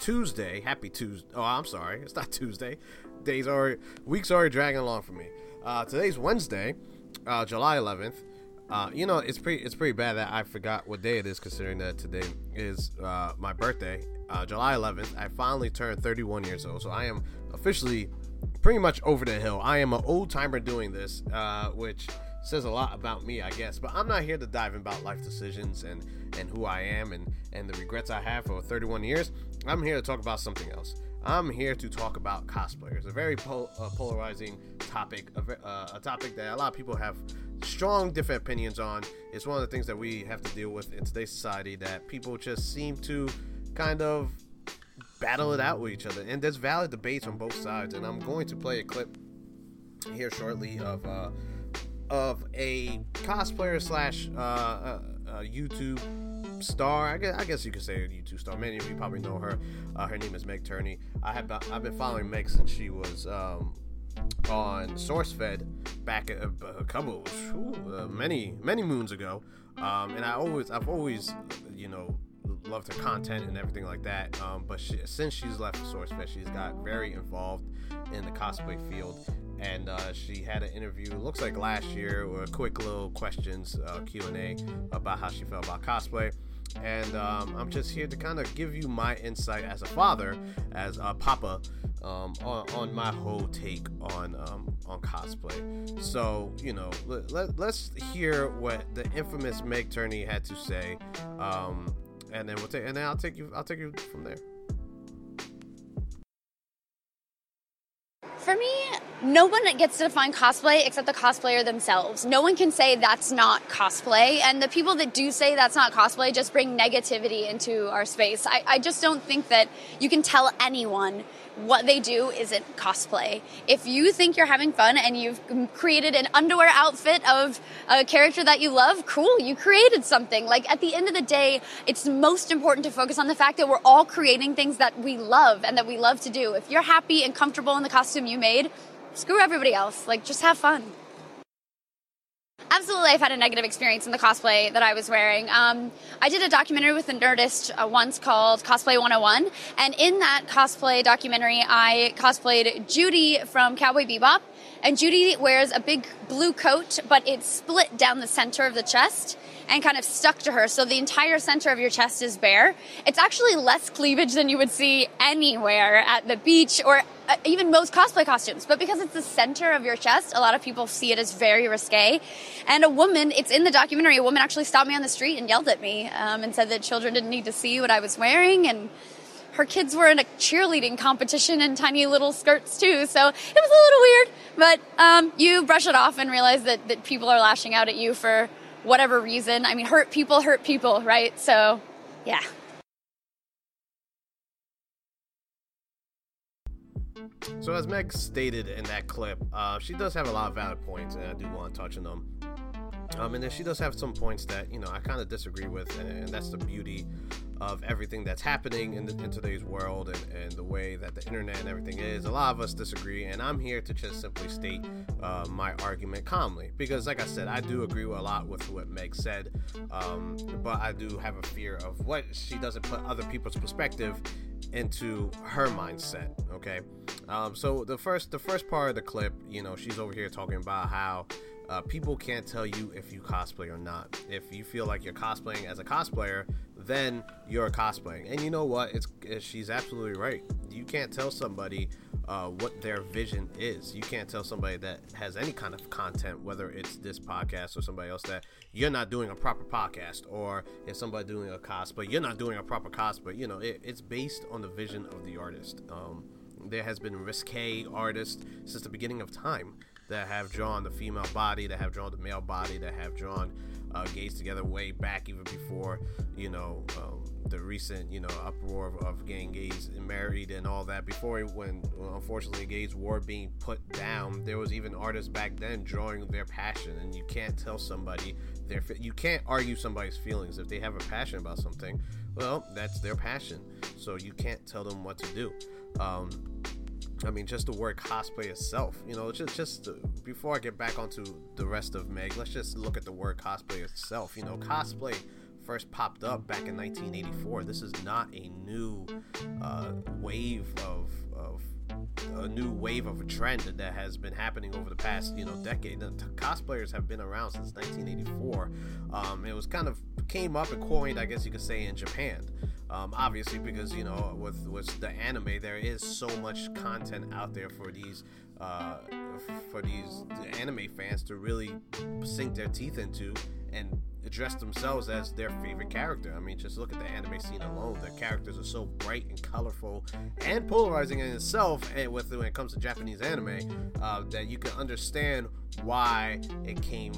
Tuesday. Happy Tuesday. Oh, I'm sorry. It's not Tuesday. Days are weeks are dragging along for me. Uh, today's Wednesday, uh, July 11th. Uh, you know, it's pretty it's pretty bad that I forgot what day it is, considering that today is uh, my birthday, uh, July 11th. I finally turned 31 years old, so I am officially pretty much over the hill. I am an old timer doing this, uh, which says a lot about me, I guess. But I'm not here to dive about life decisions and and who I am and and the regrets I have for 31 years. I'm here to talk about something else. I'm here to talk about cosplayers, a very uh, polarizing topic, uh, a topic that a lot of people have strong different opinions on. It's one of the things that we have to deal with in today's society that people just seem to kind of battle it out with each other. And there's valid debates on both sides. And I'm going to play a clip here shortly of uh, of a cosplayer slash uh, uh, YouTube star. I guess, I guess you could say a YouTube star. Many of you probably know her. Uh, her name is Meg Turney. I have I've been following Meg since she was um, on SourceFed back a, a couple, uh, many many moons ago. Um, and I always I've always you know loved her content and everything like that. Um, but she, since she's left SourceFed, she's got very involved in the cosplay field. And uh, she had an interview, looks like last year, with a quick little questions uh, Q and A about how she felt about cosplay. And um, I'm just here to kind of give you my insight as a father, as a papa, um, on, on my whole take on um, on cosplay. So you know, let, let, let's hear what the infamous Meg Turney had to say, um, and then we'll take and then I'll take you I'll take you from there. For me, no one gets to define cosplay except the cosplayer themselves. No one can say that's not cosplay, and the people that do say that's not cosplay just bring negativity into our space. I, I just don't think that you can tell anyone what they do isn't cosplay. If you think you're having fun and you've created an underwear outfit of a character that you love, cool, you created something. Like at the end of the day, it's most important to focus on the fact that we're all creating things that we love and that we love to do. If you're happy and comfortable in the costume you made, screw everybody else. Like just have fun. Absolutely, I've had a negative experience in the cosplay that I was wearing. Um, I did a documentary with the Nerdist uh, once called Cosplay 101, and in that cosplay documentary, I cosplayed Judy from Cowboy Bebop. And Judy wears a big blue coat, but it's split down the center of the chest and kind of stuck to her, so the entire center of your chest is bare. It's actually less cleavage than you would see anywhere at the beach or uh, even most cosplay costumes. But because it's the center of your chest, a lot of people see it as very risque. And a woman, it's in the documentary, a woman actually stopped me on the street and yelled at me um, and said that children didn't need to see what I was wearing and her kids were in a cheerleading competition in tiny little skirts too, so it was a little weird. But um, you brush it off and realize that, that people are lashing out at you for whatever reason. I mean, hurt people hurt people, right? So, yeah. So as Meg stated in that clip, uh, she does have a lot of valid points, and I do want to touch on them. Um, and then she does have some points that you know I kind of disagree with, and, and, that's the beauty of everything that's happening in, the, in today's world and, and, the way that the internet and everything is. A lot of us disagree, and I'm here to just simply state uh, my argument calmly because, like I said, I do agree a lot with what Meg said, um, but I do have a fear of what she doesn't put other people's perspective into her mindset. Okay, um, so the first the first part of the clip, you know, she's over here talking about how. Uh, people can't tell you if you cosplay or not. If you feel like you're cosplaying as a cosplayer, then you're cosplaying. And you know what? It's, it's she's absolutely right. You can't tell somebody uh, what their vision is. You can't tell somebody that has any kind of content, whether it's this podcast or somebody else, that you're not doing a proper podcast, or if somebody doing a cosplay, you're not doing a proper cosplay. You know, it, it's based on the vision of the artist. Um, there has been risque artists since the beginning of time that have drawn the female body, that have drawn the male body, that have drawn uh, gays together way back even before you know um, the recent you know uproar of, of getting gays married and all that. Before when unfortunately gays were being put down there was even artists back then drawing their passion and you can't tell somebody their you can't argue somebody's feelings. If they have a passion about something well that's their passion. So you can't tell them what to do. Um, I mean, just the word cosplay itself, you know, just just before I get back onto the rest of Meg, let's just look at the word cosplay itself. You know, cosplay first popped up back in 1984. This is not a new uh, wave of, of a new wave of a trend that has been happening over the past you know decade. The cosplayers have been around since 1984. Um, it was kind of came up and coined, I guess you could say, in Japan. Um, obviously, because you know, with with the anime, there is so much content out there for these uh, for these anime fans to really sink their teeth into and address themselves as their favorite character. I mean, just look at the anime scene alone. The characters are so bright and colorful and polarizing in itself, and with when it comes to Japanese anime, uh, that you can understand why it came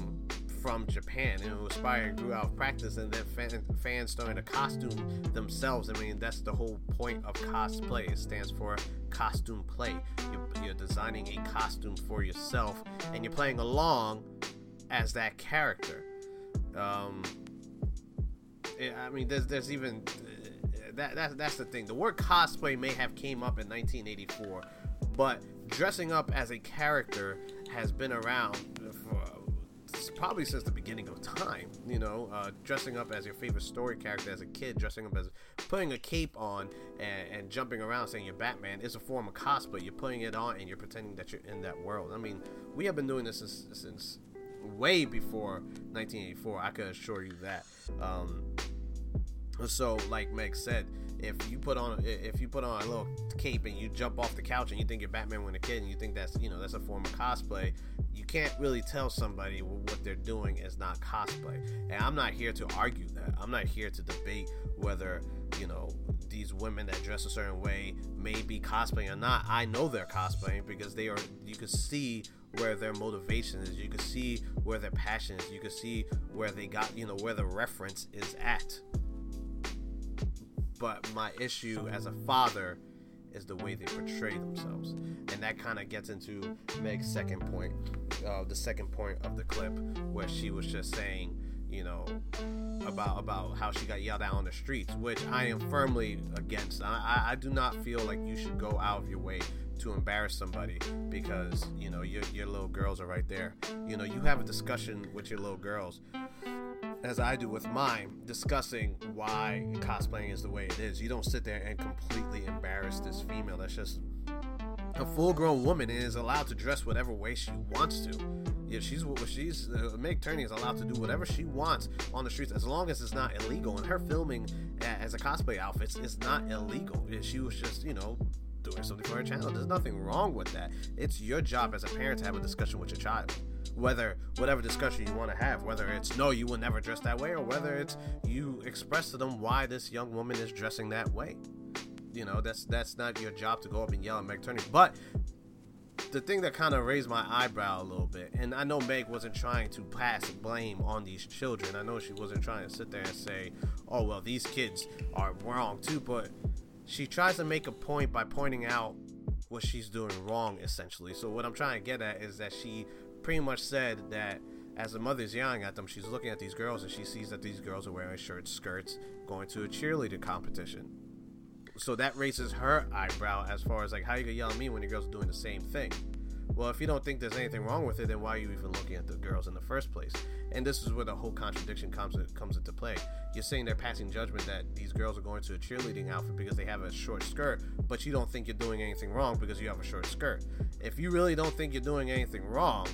from Japan and it was inspired grew out of practice and then fan, fans started to costume themselves. I mean, that's the whole point of cosplay. It stands for costume play. You're, you're designing a costume for yourself and you're playing along as that character. Um, I mean, there's there's even that, that that's the thing. The word cosplay may have came up in 1984, but dressing up as a character has been around for probably since the beginning of time. You know, uh, dressing up as your favorite story character as a kid, dressing up as putting a cape on and, and, jumping around saying you're Batman is a form of cosplay. You're putting it on and you're pretending that you're in that world. I mean, we have been doing this since, since way before 1984. I can assure you that. Um, so, like Meg said, if you put on if you put on a little cape and you jump off the couch and you think you're Batman when a kid and you think that's you know that's a form of cosplay, you can't really tell somebody what they're doing is not cosplay. And I'm not here to argue that. I'm not here to debate whether you know these women that dress a certain way may be cosplaying or not. I know they're cosplaying because they are. You can see where their motivation is. You can see where their passion is. You can see where they got, you know, where the reference is at. But my issue as a father is the way they portray themselves. And that kind of gets into Meg's second point, uh, the second point of the clip, where she was just saying, you know, about about how she got yelled at on the streets, which I am firmly against. I, I do not feel like you should go out of your way to embarrass somebody because you know your, your little girls are right there you know you have a discussion with your little girls as I do with mine, discussing why cosplaying is the way it is. You don't sit there and completely embarrass this female that's just a full-grown woman and is allowed to dress whatever way she wants to. Yeah, she's what she's uh, Meg Turney is allowed to do whatever she wants on the streets as long as it's not illegal. And her filming as a cosplay outfit is not illegal. She was just you know doing something for her channel. There's nothing wrong with that. It's your job as a parent to have a discussion with your child. Whether whatever discussion you want to have, whether it's no, you will never dress that way, or whether it's you express to them why this young woman is dressing that way. You know, that's that's not your job to go up and yell at Meg Turney. But the thing that kind of raised my eyebrow a little bit, and I know Meg wasn't trying to pass blame on these children. I know she wasn't trying to sit there and say, "Oh well, these kids are wrong too," but she tries to make a point by pointing out what she's doing wrong essentially. So what i'm trying to get at is that she pretty much said that as the mother's yelling at them she's looking at these girls and she sees that these girls are wearing shirts skirts going to a cheerleader competition. So that raises her eyebrow as far as like how you gonna yell at me when your girls are doing the same thing well, if you don't think there's anything wrong with it, then why are you even looking at the girls in the first place? And this is where the whole contradiction comes comes into play. You're saying they're passing judgment that these girls are going to a cheerleading outfit because they have a short skirt, but you don't think you're doing anything wrong because you have a short skirt. If you really don't think you're doing anything wrong,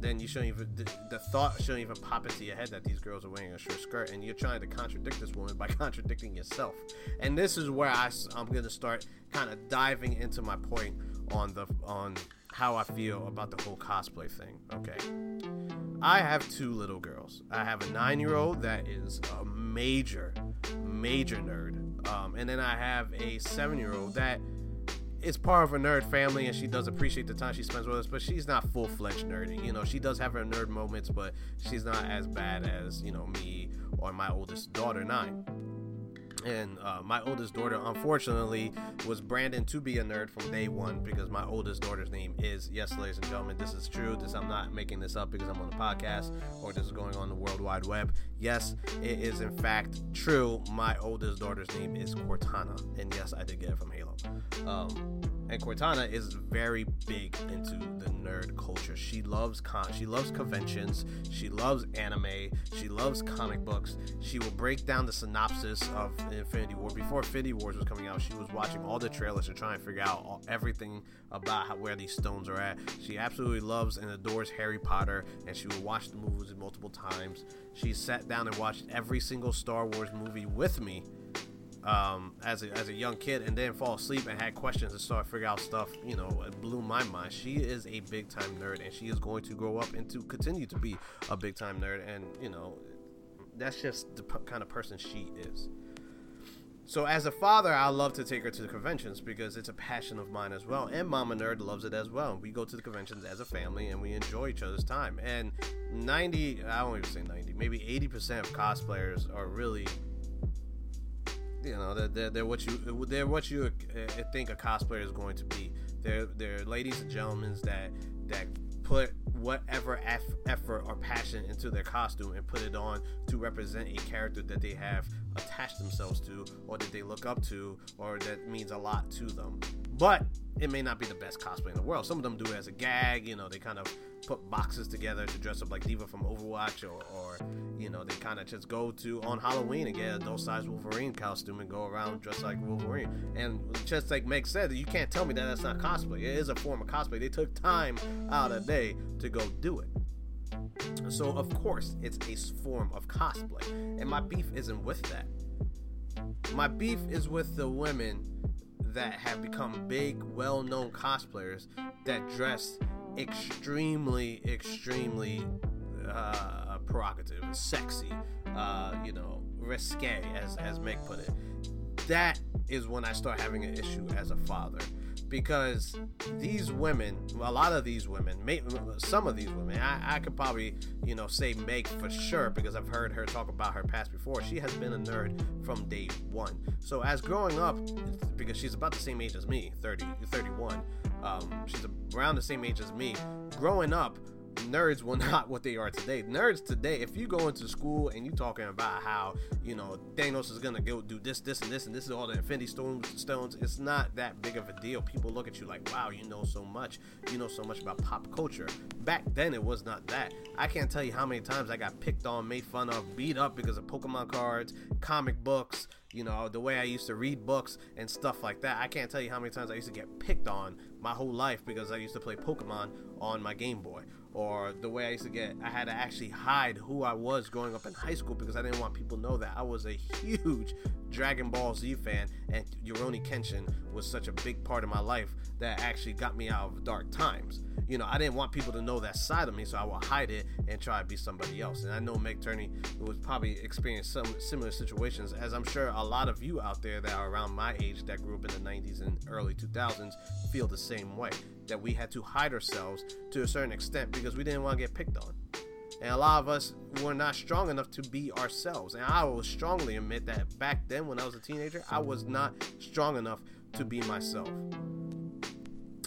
then you shouldn't even the, the, thought shouldn't even pop into your head that these girls are wearing a short skirt and you're trying to contradict this woman by contradicting yourself and this is where I, i'm going to start kind of diving into my point on the on how I feel about the whole cosplay thing. Okay. I have two little girls. I have a nine year old that is a major, major nerd. Um, and then I have a seven year old that is part of a nerd family and she does appreciate the time she spends with us, but she's not full fledged nerdy. You know, she does have her nerd moments, but she's not as bad as, you know, me or my oldest daughter, nine. And uh, my oldest daughter unfortunately was branded to be a nerd from day one because my oldest daughter's name is yes ladies and gentlemen this is true this i'm not making this up because i'm on the podcast or this is going on the world wide web yes it is in fact true my oldest daughter's name is cortana and yes i did get it from halo um, and Cortana is very big into the nerd culture. She loves con, she loves conventions, she loves anime, she loves comic books. She will break down the synopsis of Infinity War before Infinity Wars was coming out. She was watching all the trailers to try and figure out all, everything about how, where these stones are at. She absolutely loves and adores Harry Potter, and she would watch the movies multiple times. She sat down and watched every single Star Wars movie with me um, as a, as a young kid and then fall asleep and had questions and start figure out stuff you know it blew my mind she is a big time nerd and she is going to grow up and to continue to be a big time nerd and you know that's just the p- kind of person she is so as a father i love to take her to the conventions because it's a passion of mine as well. And mama nerd loves it as well. We go to the conventions as a family and we enjoy each other's time. And 90 i won't even say 90 maybe 80% of cosplayers are really you know they're, they're, what you they're what you uh, think a cosplayer is going to be. They're they're ladies and gentlemen that that put whatever effort or passion into their costume and put it on to represent a character that they have attached themselves to or that they look up to or that means a lot to them. But it may not be the best cosplay in the world. Some of them do it as a gag you know they kind of put boxes together to dress up like D.Va from Overwatch, or, or you know, they kind of just go to on Halloween and get a adult size Wolverine costume and go around dressed like Wolverine. And just like Meg said, you can't tell me that that's not cosplay. It is a form of cosplay. They took time out of day to go do it. So of course, it's a form of cosplay, and my beef isn't with that. My beef is with the women that have become big, well-known cosplayers that dress extremely, extremely uh, prerogative, sexy, uh, you know, risque, as as Meg put it. That is when I start having an issue as a father because these women, a lot of these women, some of these women, I, I, could probably, you know, say Meg for sure because I've heard her talk about her past before. She has been a nerd from day one. So as growing up, because she's about the same age as me, 30, 31, um, she's around the same age as me. Growing up, nerds were not what they are today. Nerds today, if you go into school and you're talking about how you know Thanos is gonna go do this, this, and this, and this is all the Infinity Stones, stones, it's not that big of a deal. People look at you like, wow, you know so much. You know so much about pop culture. Back then, it was not that. I can't tell you how many times I got picked on, made fun of, beat up because of Pokemon cards, comic books. You know the way I used to read books and stuff like that. I can't tell you how many times I used to get picked on my whole life because I used to play Pokemon on my Game Boy or the way I used to get, I had to actually hide who I was growing up in high school because I didn't want people to know that I was a huge Dragon Ball Z fan, and Rurouni Kenshin was such a big part of my life that actually got me out of dark times. You know, I didn't want people to know that side of me, so I would hide it and try to be somebody else. And I know Meg Turney was probably experienced some similar situations, as I'm sure a lot of you out there that are around my age that grew up in the 90s and early 2000s feel the same way. That we had to hide ourselves to a certain extent because we didn't want to get picked on. And a lot of us were not strong enough to be ourselves. And I will strongly admit that back then, when I was a teenager, I was not strong enough to be myself.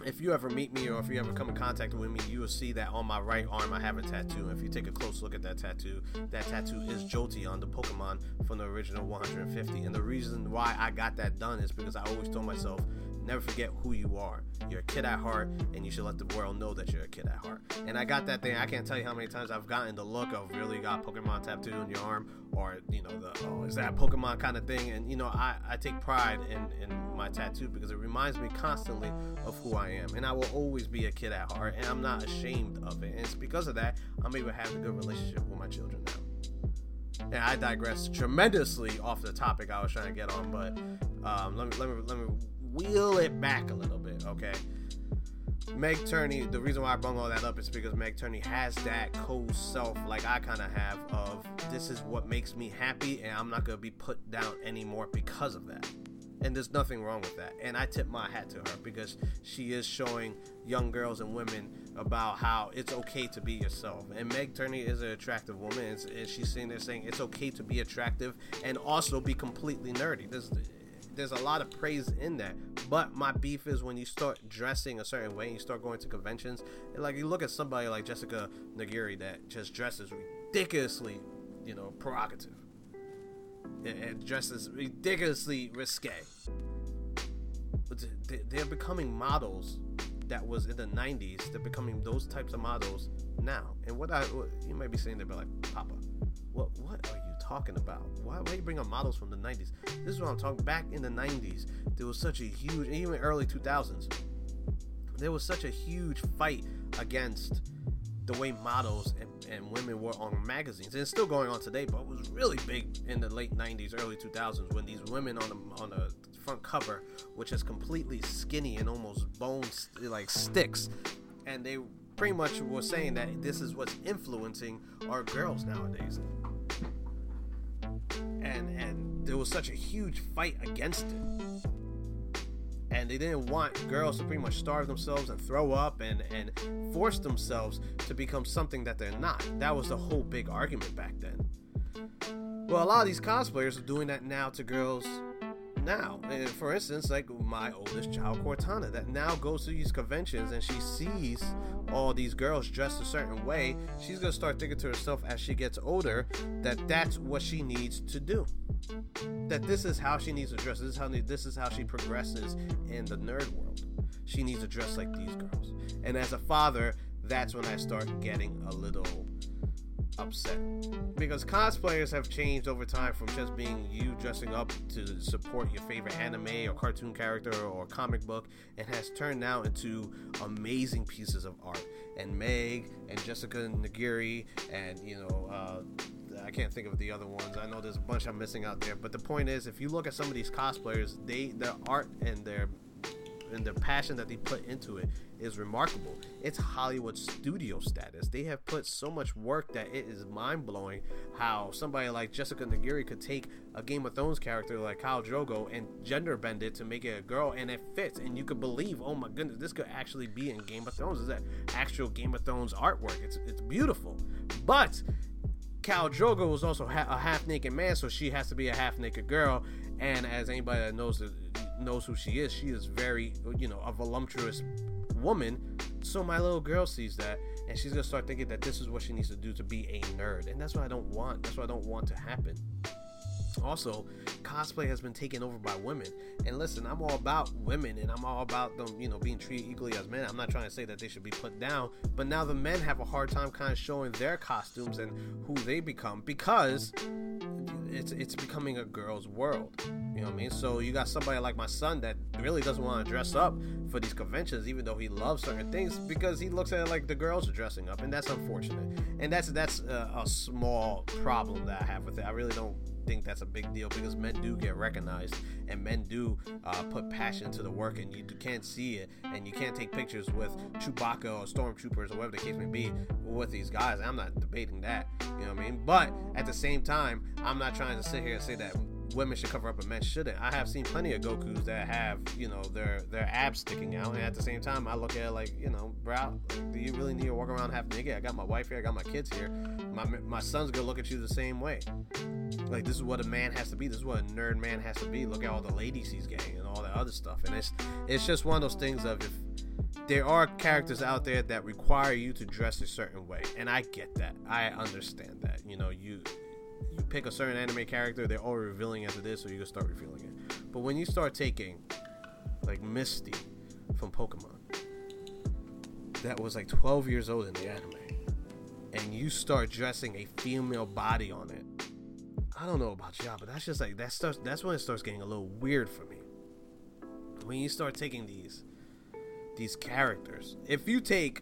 If you ever meet me or if you ever come in contact with me, you will see that on my right arm I have a tattoo. If you take a close look at that tattoo, that tattoo is Jolteon, the Pokemon from the original 150. And the reason why I got that done is because I always told myself Never forget who you are. You're a kid at heart, and you should let the world know that you're a kid at heart. And I got that thing. I can't tell you how many times I've gotten the look of really got Pokemon tattooed on your arm, or you know, the oh, is that Pokemon kind of thing. And you know, I, I take pride in, in my tattoo because it reminds me constantly of who I am, and I will always be a kid at heart, and I'm not ashamed of it. And it's because of that I'm able to have a good relationship with my children now and I digress tremendously off the topic I was trying to get on, but um, let me let me let me wheel it back a little bit, okay? Meg Turney, the reason why I brought all that up is because Meg Turney has that cold self, like I kind of have, of this is what makes me happy, and I'm not gonna be put down anymore because of that. and there's nothing wrong with that. And I tip my hat to her because she is showing young girls and women about how it's okay to be yourself. And Meg Turney is an attractive woman, and she's sitting there saying it's okay to be attractive and also be completely nerdy. There's there's a lot of praise in that. But my beef is when you start dressing a certain way and you start going to conventions. And like you look at somebody like Jessica Nigri that just dresses ridiculously, you know, provocative. And dresses ridiculously risque. But they're becoming models that was in the 90s. They're becoming those types of models now. And what I, you might be saying, they're like, Papa, what, what are you talking about? Why, why you bring up models from the 90s? This is what I'm talking. Back in the 90s, there was such a huge, even early 2000s, there was such a huge fight against the way models and, and women were on magazines. And it's still going on today, but it was really big in the late 90s, early 2000s when these women on the, on the front cover, which is completely skinny and almost bones like sticks, and they pretty much were saying that this is what's influencing our girls nowadays there was such a huge fight against it. And they didn't want girls to pretty much starve themselves and throw up and and force themselves to become something that they're not. That was the whole big argument back then. Well a lot of these cosplayers are doing that now to girls now. And For instance, like my oldest child, Cortana, that now goes to these conventions and she sees all these girls dressed a certain way. She's gonna start thinking to herself as she gets older that that's what she needs to do. That this is how she needs to dress. This is how this is how she progresses in the nerd world. She needs to dress like these girls. And as a father, that's when I start getting a little upset. Because cosplayers have changed over time from just being you dressing up to support your favorite anime or cartoon character or comic book. And has turned now into amazing pieces of art. And meg and jessica Nigri and you know uh, I can't think of the other ones. I know there's a bunch I'm missing out there, but the point is, if you look at some of these cosplayers, they their art and their and the passion that they put into it is remarkable. It's Hollywood studio status. They have put so much work that it is mind blowing how somebody like Jessica Nigri could take a Game of Thrones character like Khal Drogo and gender bend it to make it a girl and it fits. And you could believe, oh my goodness, this could actually be in Game of Thrones. Is that actual Game of Thrones artwork? It's, it's beautiful. But Khal Drogo was also ha- a half naked man, so she has to be a half naked girl. And as anybody that knows knows who she is, she is very, you know, a voluptuous woman. So my little girl sees that and she's gonna start thinking that this is what she needs to do to be a nerd. And that's what I don't want. That's what I don't want to happen. Also, cosplay has been taken over by women. And listen, I'm all about women and I'm all about them, you know, being treated equally as men. I'm not trying to say that they should be put down, but now the men have a hard time kind of showing their costumes and who they become because it's it's becoming a girl's world. You know what I mean? So you got somebody like my son that really doesn't want to dress up for these conventions, even though he loves certain things, because he looks at it like the girls are dressing up, and that's unfortunate. And that's that's a, a small problem that I have with it. I really don't think that's a big deal because men do get recognized and men do uh, put passion to the work and you can't see it and you can't take pictures with Chewbacca or stormtroopers or whatever the case may be with these guys. I'm not debating that, you know what I mean? But at the same time, I'm not trying to sit here and say that women should cover up and men shouldn't. I have seen plenty of Goku's that have, you know, their their abs sticking out, and at the same time, I look at it like, you know, bro, do you really need to walk around half naked? I got my wife here, I got my kids here. My my son's gonna look at you the same way. Like this is what a man has to be. This is what a nerd man has to be. Look at all the ladies he's getting and all that other stuff. And it's it's just one of those things of if there are characters out there that require you to dress a certain way, and I get that. I understand that. You know, you you pick a certain anime character, they're all revealing as it is, so you can start revealing it. But when you start taking like Misty from Pokemon, that was like 12 years old in the anime, and you start dressing a female body on it, I don't know about y'all, but that's just like that starts. That's when it starts getting a little weird for me. When you start taking these these characters, if you take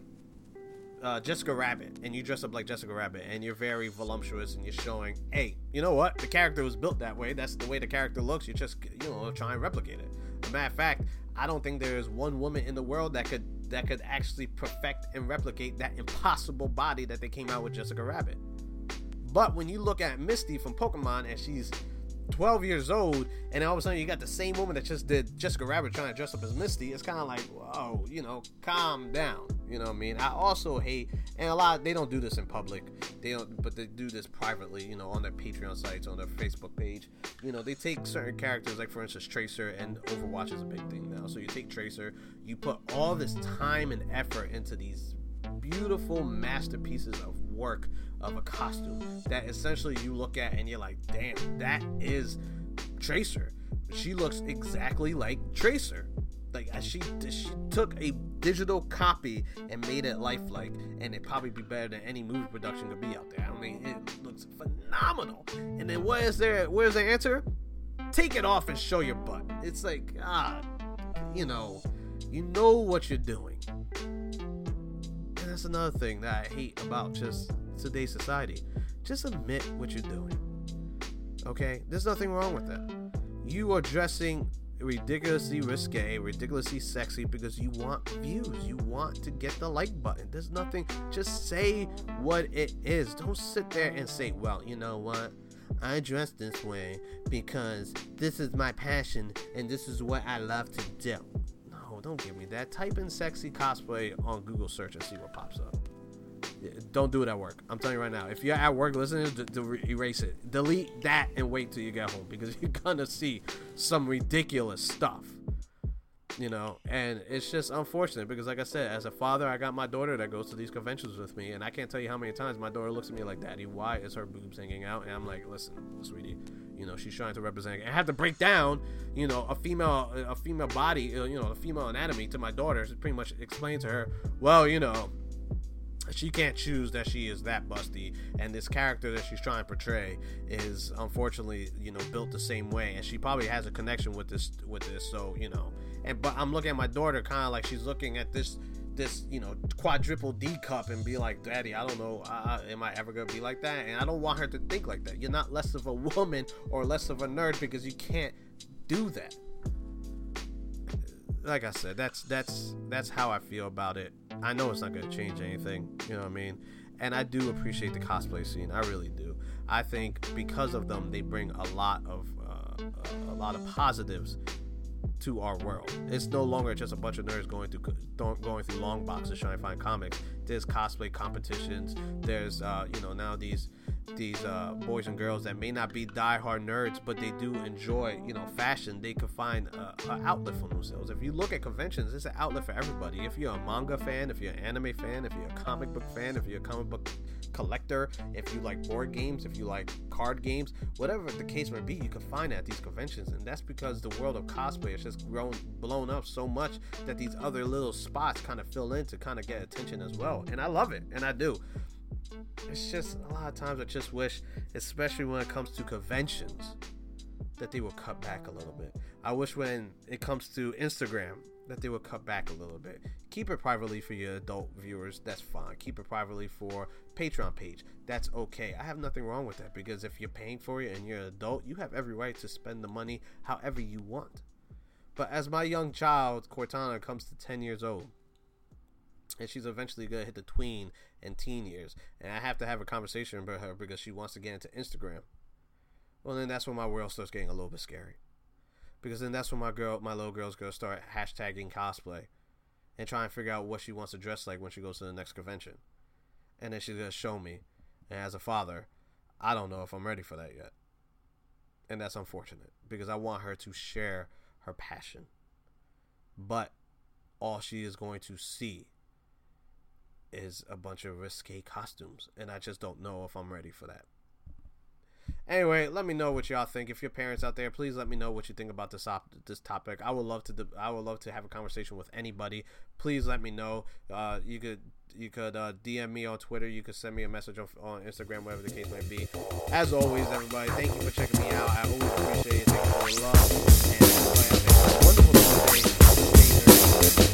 uh, Jessica Rabbit and you dress up like Jessica Rabbit and you're very voluptuous and you're showing, hey, you know what? The character was built that way. That's the way the character looks. You just, you know, try and replicate it. As a matter of fact, I don't think there is one woman in the world that could that could actually perfect and replicate that impossible body that they came out with Jessica Rabbit. But when you look at Misty from Pokemon and she's 12 years old, and all of a sudden you got the same woman that just did Jessica Rabbit trying to dress up as Misty. It's kind of like, whoa, you know, calm down. You know what I mean? I also hate, and a lot they don't do this in public. They don't, but they do this privately. You know, on their Patreon sites, on their Facebook page. You know, they take certain characters, like for instance Tracer, and Overwatch is a big thing now. So you take Tracer, you put all this time and effort into these beautiful masterpieces of work of a costume that essentially you look at and you're like, damn, that is Tracer. She looks exactly like Tracer. Like she she took a digital copy and made it lifelike, and it probably be better than any movie production could be out there. I mean, it looks phenomenal. And then what is there? Where's the answer? Take it off and show your butt. It's like ah, you know, you know what you're doing. And that's another thing that I hate about just today's society. Just admit what you're doing. Okay? There's nothing wrong with that. You are dressing ridiculously risque, ridiculously sexy because you want views. You want to get the like button. There's nothing. Just say what it is. Don't sit there and say, well, you know what? I dress this way because this is my passion and this is what I love to do. No, don't give me that. Type in sexy cosplay on Google search and see what pops up. Don't do it at work. I'm telling you right now. If you're at work listening, to, erase it. Delete that and wait till you get home because you're gonna see some ridiculous stuff. You know, and it's just unfortunate because, like I said, as a father, I got my daughter that goes to these conventions with me, and I can't tell you how many times my daughter looks at me like, "Daddy, why is her boobs hanging out?" And I'm like, "Listen, sweetie, you know, she's trying to represent. I have to break down, you know, a female, a female body, uh, you know, a female anatomy to my daughter to pretty much explain to her, well, you know, she can't choose that she is that busty and this character that she's trying to portray is unfortunately you know built the same way and she probably has a connection with this with this so you know. And but i'm looking at my daughter kind of like she's looking at this this you know quadruple d cup and be like daddy i don't know uh, am i ever gonna be like that? And i don't want her to think like that. You're not less of a woman or less of a nerd because you can't do that like I said, that's that's that's how I feel about it. I know it's not going to change anything, you know what I mean? And I do appreciate the cosplay scene. I really do. I think because of them, they bring a lot of uh, a lot of positives to our world. It's no longer just a bunch of nerds going through going through long boxes trying to find comics. There's cosplay competitions. There's uh, you know now these these uh, boys and girls that may not be die-hard nerds, but they do enjoy, you know, fashion. They could find an outlet for themselves. If you look at conventions, it's an outlet for everybody. If you're a manga fan, if you're an anime fan, if you're a comic book fan, if you're a comic book collector, if you like board games, if you like card games, whatever the case may be, you can find it at these conventions. And that's because the world of cosplay has just grown, blown up so much that these other little spots kind of fill in to kind of get attention as well. And I love it, and I do it's just a lot of times I just wish, especially when it comes to conventions, that they would cut back a little bit. I wish when it comes to Instagram that they would cut back a little bit. Keep it privately for your adult viewers, that's fine. Keep it privately for Patreon page, that's okay. I have nothing wrong with that because if you're paying for it and you're an adult, you have every right to spend the money however you want. But as my young child, Cortana, comes to 10 years old, and she's eventually gonna hit the tween and teen years, and I have to have a conversation with her because she wants to get into Instagram. Well, then that's when my world starts getting a little bit scary, because then that's when my girl, my little girl's gonna start hashtagging cosplay, and try and figure out what she wants to dress like when she goes to the next convention, and then she's gonna show me, and as a father, I don't know if I'm ready for that yet, and that's unfortunate because I want her to share her passion, but all she is going to see is a bunch of risque costumes, and I just don't know if I'm ready for that. Anyway, let me know what y'all think. If your parents out there, please let me know what you think about this op- this topic. I would love to de- I would love to have a conversation with anybody. Please let me know. Uh, you could you could uh, DM me on Twitter. You could send me a message on, on, Instagram, whatever the case might be. As always, everybody, thank you for checking me out. I always appreciate it. Thank you for the love and. Have a wonderful day.